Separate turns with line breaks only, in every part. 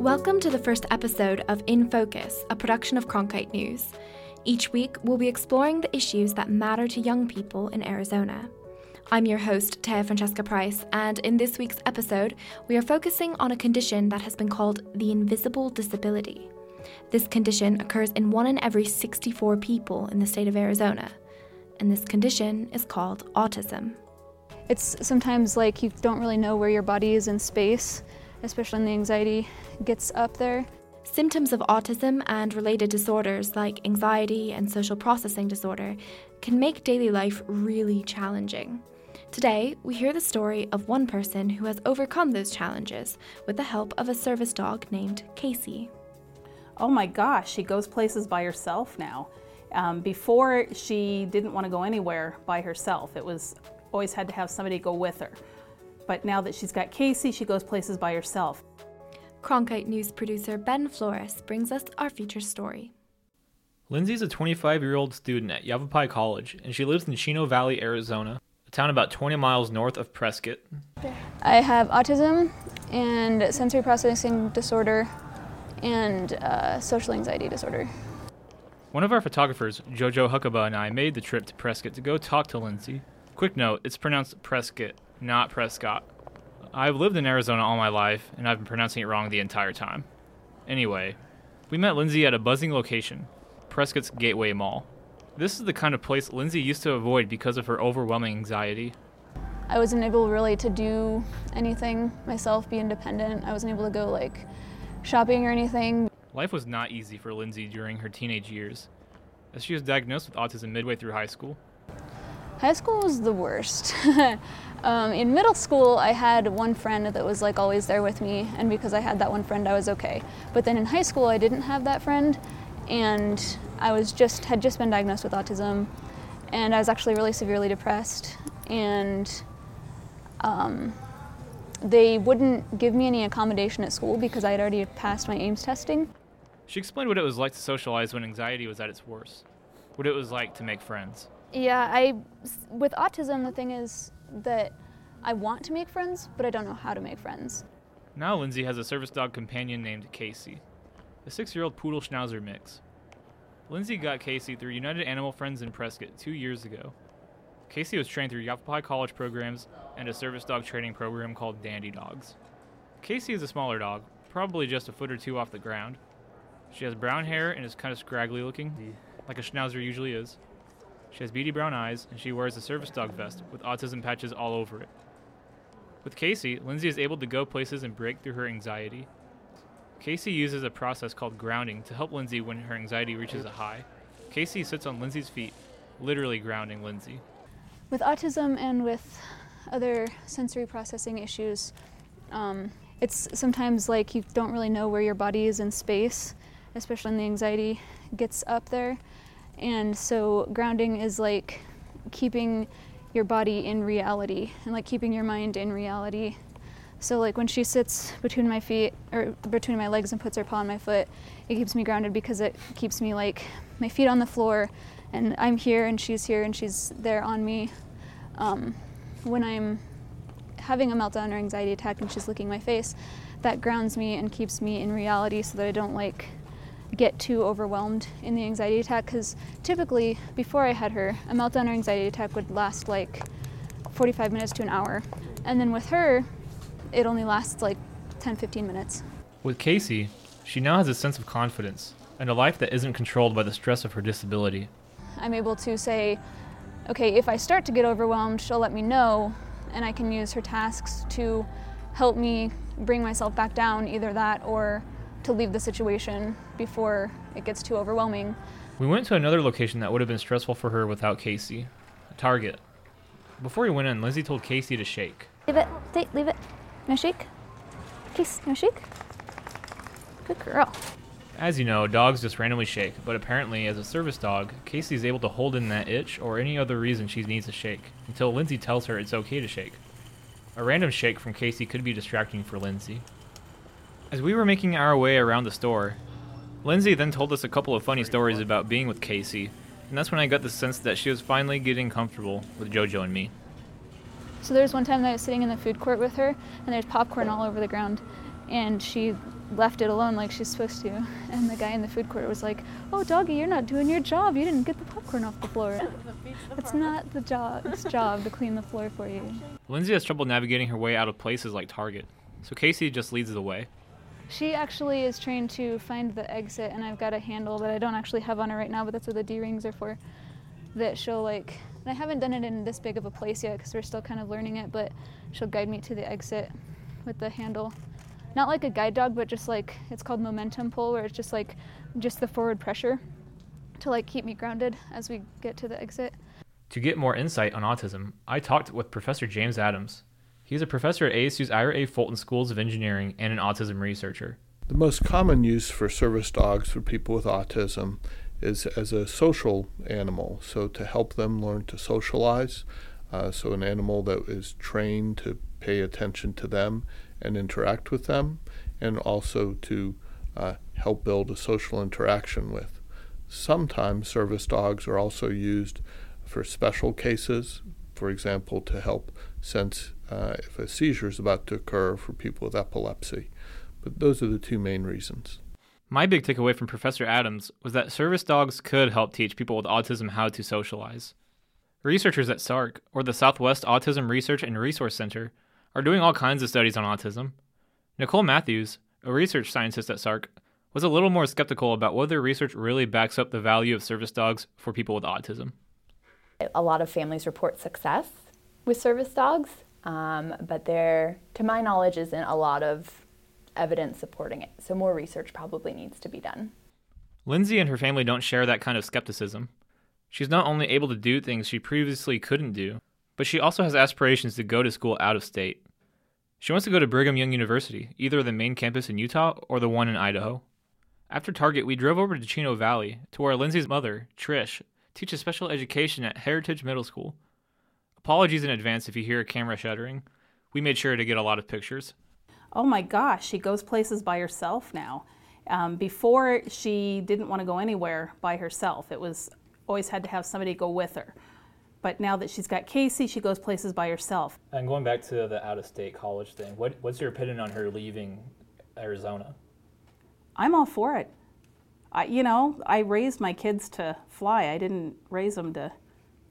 Welcome to the first episode of In Focus, a production of Cronkite News. Each week, we'll be exploring the issues that matter to young people in Arizona. I'm your host, Taya Francesca Price, and in this week's episode, we are focusing on a condition that has been called the invisible disability. This condition occurs in one in every 64 people in the state of Arizona, and this condition is called autism.
It's sometimes like you don't really know where your body is in space, especially when the anxiety gets up there.
Symptoms of autism and related disorders like anxiety and social processing disorder can make daily life really challenging. Today, we hear the story of one person who has overcome those challenges with the help of a service dog named Kaycee.
Oh my gosh, she goes places by herself now. Um, before, she didn't want to go anywhere by herself. It was always had to have somebody go with her. But now that she's got Kaycee, she goes places by herself.
Cronkite News producer Ben Flores brings us our feature story.
Lynsie's a 25 year old student at Yavapai College, and she lives in Chino Valley, Arizona, a town about 20 miles north of Prescott.
I have autism and sensory processing disorder and uh, social anxiety disorder.
One of our photographers, Jojo Huckaba, and I made the trip to Prescott to go talk to Lynsie. Quick note it's pronounced Prescott, not Prescott. I've lived in Arizona all my life, and I've been pronouncing it wrong the entire time. Anyway, we met Lynsie at a buzzing location, Prescott's Gateway Mall. This is the kind of place Lynsie used to avoid because of her overwhelming anxiety.
I wasn't able really to do anything myself, be independent. I wasn't able to go like shopping or anything.
Life was not easy for Lynsie during her teenage years, as she was diagnosed with autism midway through high school.
High school was the worst. um, in middle school, I had one friend that was like always there with me, and because I had that one friend, I was okay. But then in high school, I didn't have that friend, and I was just had just been diagnosed with autism, and I was actually really severely depressed, and um, they wouldn't give me any accommodation at school because I had already passed my AIMS testing.
She explained what it was like to socialize when anxiety was at its worst, what it was like to make friends.
Yeah, I with autism the thing is that I want to make friends, but I don't know how to make friends.
Now Lynsie has a service dog companion named Kaycee, a six-year-old poodle schnauzer mix. Lynsie got Kaycee through United Animal Friends in Prescott two years ago. Kaycee was trained through Yavapai College programs and a service dog training program called Dandy Dogs. Kaycee is a smaller dog, probably just a foot or two off the ground. She has brown hair and is kind of scraggly looking, like a schnauzer usually is. She has beady brown eyes, and she wears a service dog vest with autism patches all over it. With Kaycee, Lynsie is able to go places and break through her anxiety. Kaycee uses a process called grounding to help Lynsie when her anxiety reaches a high. Kaycee sits on Lynsie's feet, literally grounding Lynsie.
With autism and with other sensory processing issues, um, it's sometimes like you don't really know where your body is in space, especially when the anxiety gets up there. And so grounding is like keeping your body in reality and like keeping your mind in reality. So like when she sits between my feet or between my legs and puts her paw on my foot, it keeps me grounded because it keeps me like my feet on the floor and I'm here and she's here and she's there on me. Um, when I'm having a meltdown or anxiety attack and she's looking my face, that grounds me and keeps me in reality so that I don't like get too overwhelmed in the anxiety attack because typically before I had her, a meltdown or anxiety attack would last like 45 minutes to an hour. And then with her, it only lasts like 10 15 minutes.
With Kaycee, she now has a sense of confidence and a life that isn't controlled by the stress of her disability.
I'm able to say, okay, if I start to get overwhelmed, she'll let me know, and I can use her tasks to help me bring myself back down, either that or to leave the situation before it gets too overwhelming.
We went to another location that would have been stressful for her without Kaycee Target. Before we went in, Lynsie told Kaycee to shake.
Leave it. Stay, leave it. No shake. Case, no shake. Good girl.
As you know, dogs just randomly shake, but apparently, as a service dog, Kaycee is able to hold in that itch or any other reason she needs to shake until Lynsie tells her it's okay to shake. A random shake from Kaycee could be distracting for Lynsie. As we were making our way around the store, Lynsie then told us a couple of funny stories about being with Kaycee, and that's when I got the sense that she was finally getting comfortable with JoJo and me.
So there's one time that I was sitting in the food court with her, and there's popcorn all over the ground, and she left it alone like she's supposed to. And the guy in the food court was like, "Oh, doggy, you're not doing your job. You didn't get the popcorn off the floor. it's not the dog's job to clean the floor for you."
Lynsie has trouble navigating her way out of places like Target, so Kaycee just leads the way.
She actually is trained to find the exit, and I've got a handle that I don't actually have on her right now, but that's what the D rings are for. That she'll like, I haven't done it in this big of a place yet because we're still kind of learning it, but she'll guide me to the exit with the handle not like a guide dog, but just like it's called momentum pull, where it's just like just the forward pressure to like keep me grounded as we get to the exit.
To get more insight on autism, I talked with Professor James Adams. He's a professor at ASU's Ira A. Fulton Schools of Engineering and an autism researcher.
The most common use for service dogs for people with autism is as a social animal, so to help them learn to socialize. Uh, so, an animal that is trained to pay attention to them and interact with them, and also to uh, help build a social interaction with. Sometimes service dogs are also used for special cases, for example, to help sense uh, if a seizure is about to occur for people with epilepsy. But those are the two main reasons.
My big takeaway from Professor Adams was that service dogs could help teach people with autism how to socialize. Researchers at SARC, or the Southwest Autism Research and Resource Center, are doing all kinds of studies on autism. Nicole Matthews, a research scientist at SARC, was a little more skeptical about whether research really backs up the value of service dogs for people with autism.
A lot of families report success with service dogs, um, but there, to my knowledge, isn't a lot of evidence supporting it. So more research probably needs to be done.
Lynsie and her family don't share that kind of skepticism. She's not only able to do things she previously couldn't do, but she also has aspirations to go to school out of state. She wants to go to Brigham Young University, either the main campus in Utah or the one in Idaho. After Target, we drove over to Chino Valley to where Lynsie's mother, Trish, teaches special education at Heritage Middle School. Apologies in advance if you hear a camera shuddering. We made sure to get a lot of pictures.
Oh my gosh, she goes places by herself now. Um, before, she didn't want to go anywhere by herself. It was always had to have somebody go with her. But now that she's got Kaycee, she goes places by herself.
And going back to the out of state college thing, what, what's your opinion on her leaving Arizona?
I'm all for it. I, you know, I raised my kids to fly. I didn't raise them to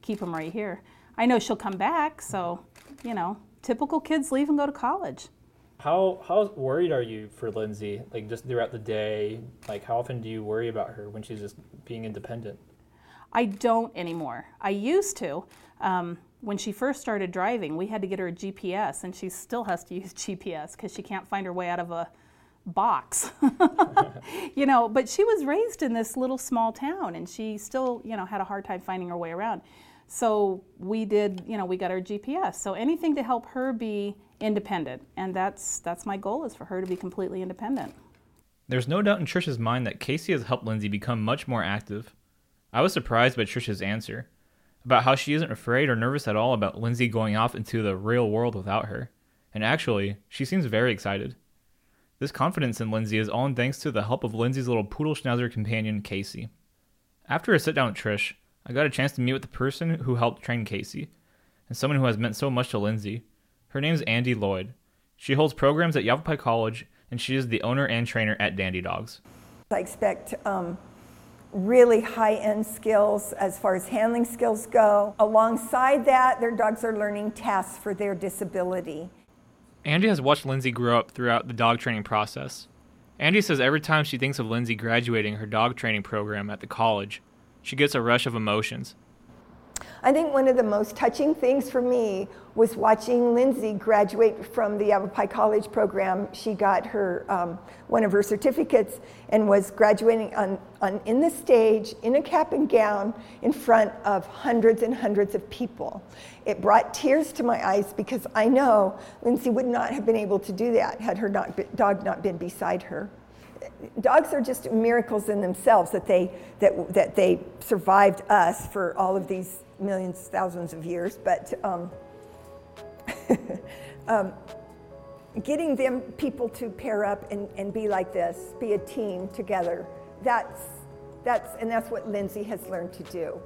keep them right here. I know she'll come back, so, you know, typical kids leave and go to college.
How how worried are you for Lynsie? Like just throughout the day, like how often do you worry about her when she's just being independent?
I don't anymore. I used to. Um, when she first started driving, we had to get her a GPS, and she still has to use GPS because she can't find her way out of a box. you know, but she was raised in this little small town, and she still, you know, had a hard time finding her way around. So we did, you know, we got her GPS. So anything to help her be independent, and that's that's my goal is for her to be completely independent.
There's no doubt in Trisha's mind that Kaycee has helped Lynsie become much more active. I was surprised by Trisha's answer about how she isn't afraid or nervous at all about Lynsie going off into the real world without her. And actually, she seems very excited. This confidence in Lynsie is all in thanks to the help of Lynsie's little poodle schnauzer companion, Kaycee. After a sit down with Trish, I got a chance to meet with the person who helped train Kaycee, and someone who has meant so much to Lynsie. Her name is Andy Lloyd. She holds programs at Yavapai College, and she is the owner and trainer at Dandy Dogs.
I expect um, really high end skills as far as handling skills go. Alongside that, their dogs are learning tasks for their disability.
Andy has watched Lynsie grow up throughout the dog training process. Andy says every time she thinks of Lynsie graduating her dog training program at the college, she gets a rush of emotions.
I think one of the most touching things for me was watching Lynsie graduate from the Yavapai College program. She got her um, one of her certificates and was graduating on, on in the stage in a cap and gown in front of hundreds and hundreds of people. It brought tears to my eyes because I know Lynsie would not have been able to do that had her not, dog not been beside her dogs are just miracles in themselves that they that that they survived us for all of these millions, thousands of years. But um, um, getting them people to pair up and, and be like this, be a team together. That's that's and that's what Lynsie has learned to do.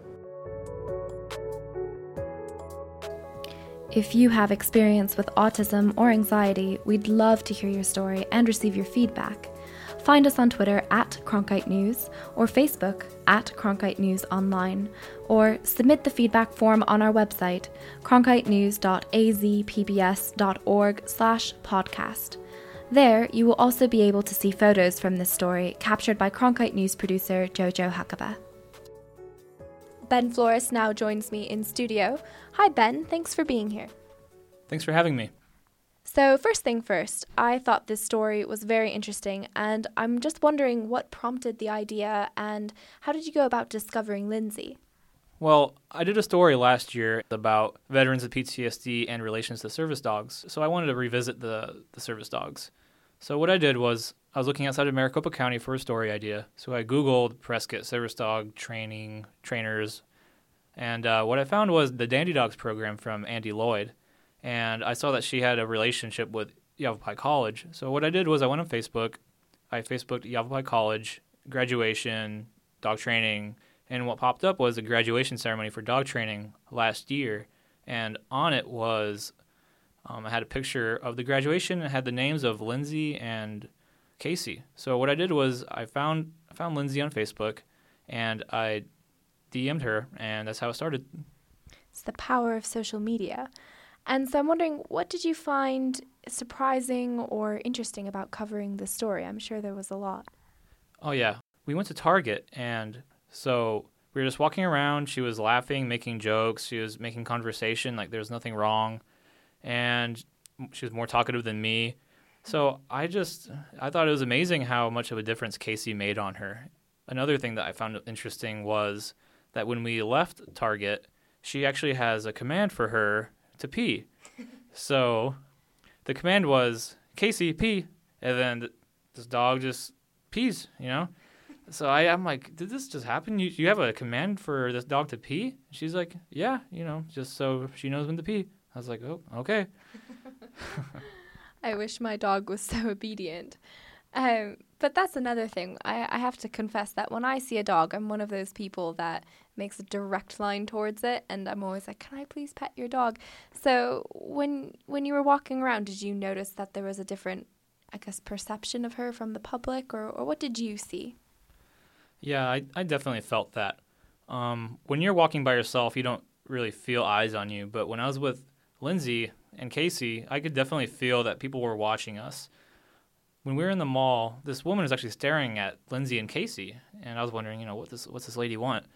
If you have experience with autism or anxiety, we'd love to hear your story and receive your feedback. Find us on Twitter at Cronkite News or Facebook at Cronkite News Online, or submit the feedback form on our website, cronkitenews.azpbs.org slash podcast. There, you will also be able to see photos from this story captured by Cronkite News producer Jojo Huckabee. Ben Flores now joins me in studio. Hi, Ben. Thanks for being here.
Thanks for having me.
So, first thing first, I thought this story was very interesting, and I'm just wondering what prompted the idea and how did you go about discovering Lynsie?
Well, I did a story last year about veterans with PTSD and relations to service dogs, so I wanted to revisit the, the service dogs. So, what I did was I was looking outside of Maricopa County for a story idea, so I Googled Prescott service dog training, trainers, and uh, what I found was the Dandy Dogs program from Andy Lloyd and I saw that she had a relationship with Yavapai College. So what I did was I went on Facebook, I Facebooked Yavapai College graduation, dog training, and what popped up was a graduation ceremony for dog training last year, and on it was um, I had a picture of the graduation and had the names of Lynsie and Kaycee. So what I did was I found I found Lynsie on Facebook, and I DM'd her, and that's how it started.
It's the power of social media. And so I'm wondering, what did you find surprising or interesting about covering the story? I'm sure there was a lot.
Oh, yeah. We went to Target, and so we were just walking around. She was laughing, making jokes. She was making conversation like there's nothing wrong. And she was more talkative than me. So I just, I thought it was amazing how much of a difference Kaycee made on her. Another thing that I found interesting was that when we left Target, she actually has a command for her to pee. so the command was Kaycee pee, and then this dog just pees. You know. So I, I'm like, did this just happen? You, you have a command for this dog to pee? She's like, yeah, you know, just so she knows when to pee. I was like, oh, okay.
I wish my dog was so obedient. Um, but that's another thing. I, I have to confess that when I see a dog, I'm one of those people that makes a direct line towards it, and I'm always like, "Can I please pet your dog?" So when when you were walking around, did you notice that there was a different, I guess, perception of her from the public, or or what did you see?
Yeah, I I definitely felt that. Um, when you're walking by yourself, you don't really feel eyes on you, but when I was with Lynsie and Kaycee, I could definitely feel that people were watching us when we were in the mall, this woman was actually staring at Lynsie and Kaycee, and I was wondering, you know, what this what's this lady want?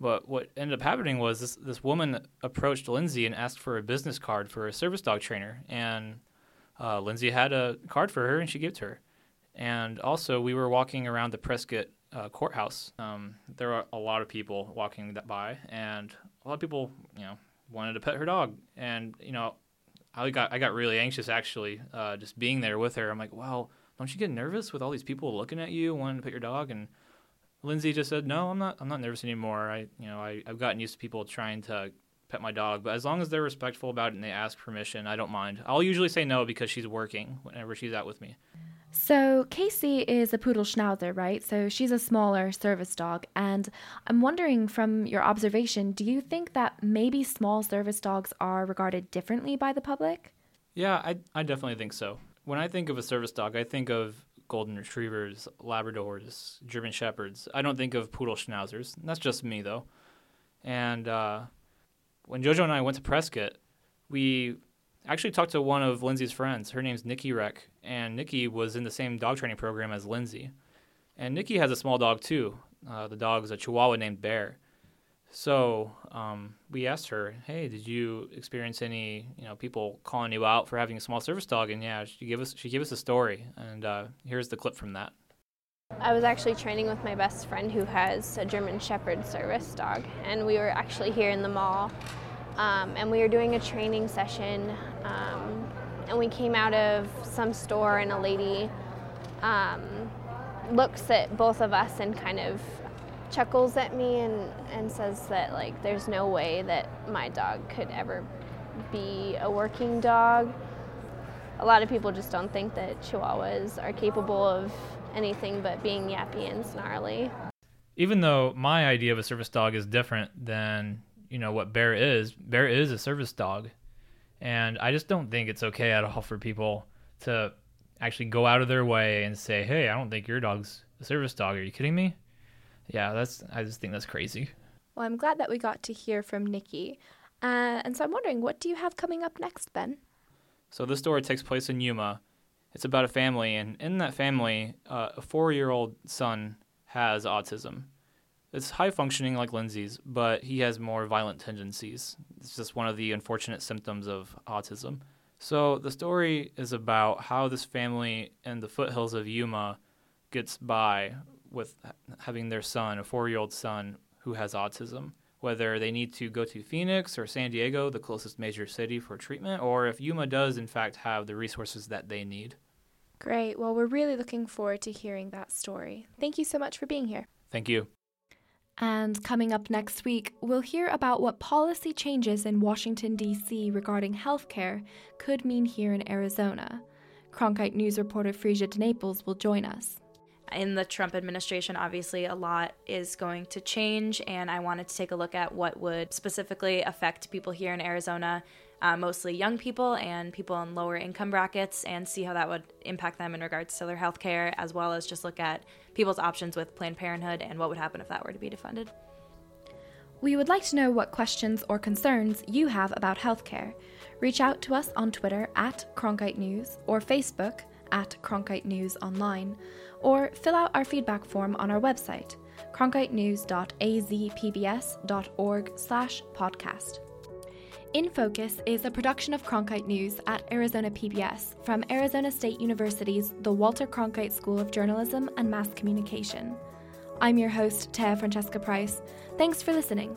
But what ended up happening was this this woman approached Lynsie and asked for a business card for a service dog trainer, and uh, Lynsie had a card for her, and she gave it to her. And also, we were walking around the Prescott uh, courthouse. Um, there were a lot of people walking by, and a lot of people, you know, wanted to pet her dog. And you know, I got I got really anxious actually, uh, just being there with her. I'm like, well don't you get nervous with all these people looking at you wanting to pet your dog? And lynsie just said no i'm not i'm not nervous anymore. I you know I, i've gotten used to people trying to pet my dog. But as long as they're respectful about it and they ask permission i don't mind. I'll usually say no because she's working whenever she's out with me.
So kaycee is a poodle schnauzer right? So she's a smaller service dog. And i'm wondering from your observation do you think that maybe small service dogs are regarded differently by the public?
Yeah i, I definitely think so when I think of a service dog, I think of golden retrievers, Labradors, German shepherds. I don't think of poodle schnauzers. That's just me though. And uh, when JoJo and I went to Prescott, we actually talked to one of Lynsie's friends. Her name's Nikki Reck, and Nikki was in the same dog training program as Lynsie. And Nikki has a small dog too. Uh, the dog is a Chihuahua named Bear. So um, we asked her, "Hey, did you experience any, you know, people calling you out for having a small service dog?" And yeah, she gave us she gave us a story, and uh, here's the clip from that.
I was actually training with my best friend who has a German Shepherd service dog, and we were actually here in the mall, um, and we were doing a training session, um, and we came out of some store, and a lady um, looks at both of us and kind of chuckles at me and, and says that like there's no way that my dog could ever be a working dog. A lot of people just don't think that Chihuahuas are capable of anything but being yappy and snarly.
Even though my idea of a service dog is different than you know what Bear is, Bear is a service dog, and I just don't think it's okay at all for people to actually go out of their way and say, "Hey, I don't think your dog's a service dog. Are you kidding me?" Yeah, that's I just think that's crazy.
Well, I'm glad that we got to hear from Nikki. Uh, and so I'm wondering, what do you have coming up next, Ben?
So this story takes place in Yuma. It's about a family, and in that family, uh, a four-year-old son has autism. It's high functioning like Lynsie's, but he has more violent tendencies. It's just one of the unfortunate symptoms of autism. So the story is about how this family in the foothills of Yuma gets by with having their son, a four-year-old son who has autism. Whether they need to go to Phoenix or San Diego, the closest major city for treatment, or if Yuma does in fact have the resources that they need.
Great. Well, we're really looking forward to hearing that story. Thank you so much for being here.
Thank you.
And coming up next week, we'll hear about what policy changes in Washington, D.C. regarding healthcare could mean here in Arizona. Cronkite News reporter Frisia DeNaples will join us.
In the Trump administration, obviously, a lot is going to change, and I wanted to take a look at what would specifically affect people here in Arizona uh, mostly young people and people in lower income brackets, and see how that would impact them in regards to their health care, as well as just look at people's options with Planned Parenthood and what would happen if that were to be defunded.
We would like to know what questions or concerns you have about healthcare. Reach out to us on Twitter at Cronkite News or Facebook at Cronkite News Online, or fill out our feedback form on our website, cronkitenews.azpbs.org slash podcast. In Focus is a production of Cronkite News at Arizona PBS from Arizona State University's The Walter Cronkite School of Journalism and Mass Communication. I'm your host, Taya Francesca Price. Thanks for listening.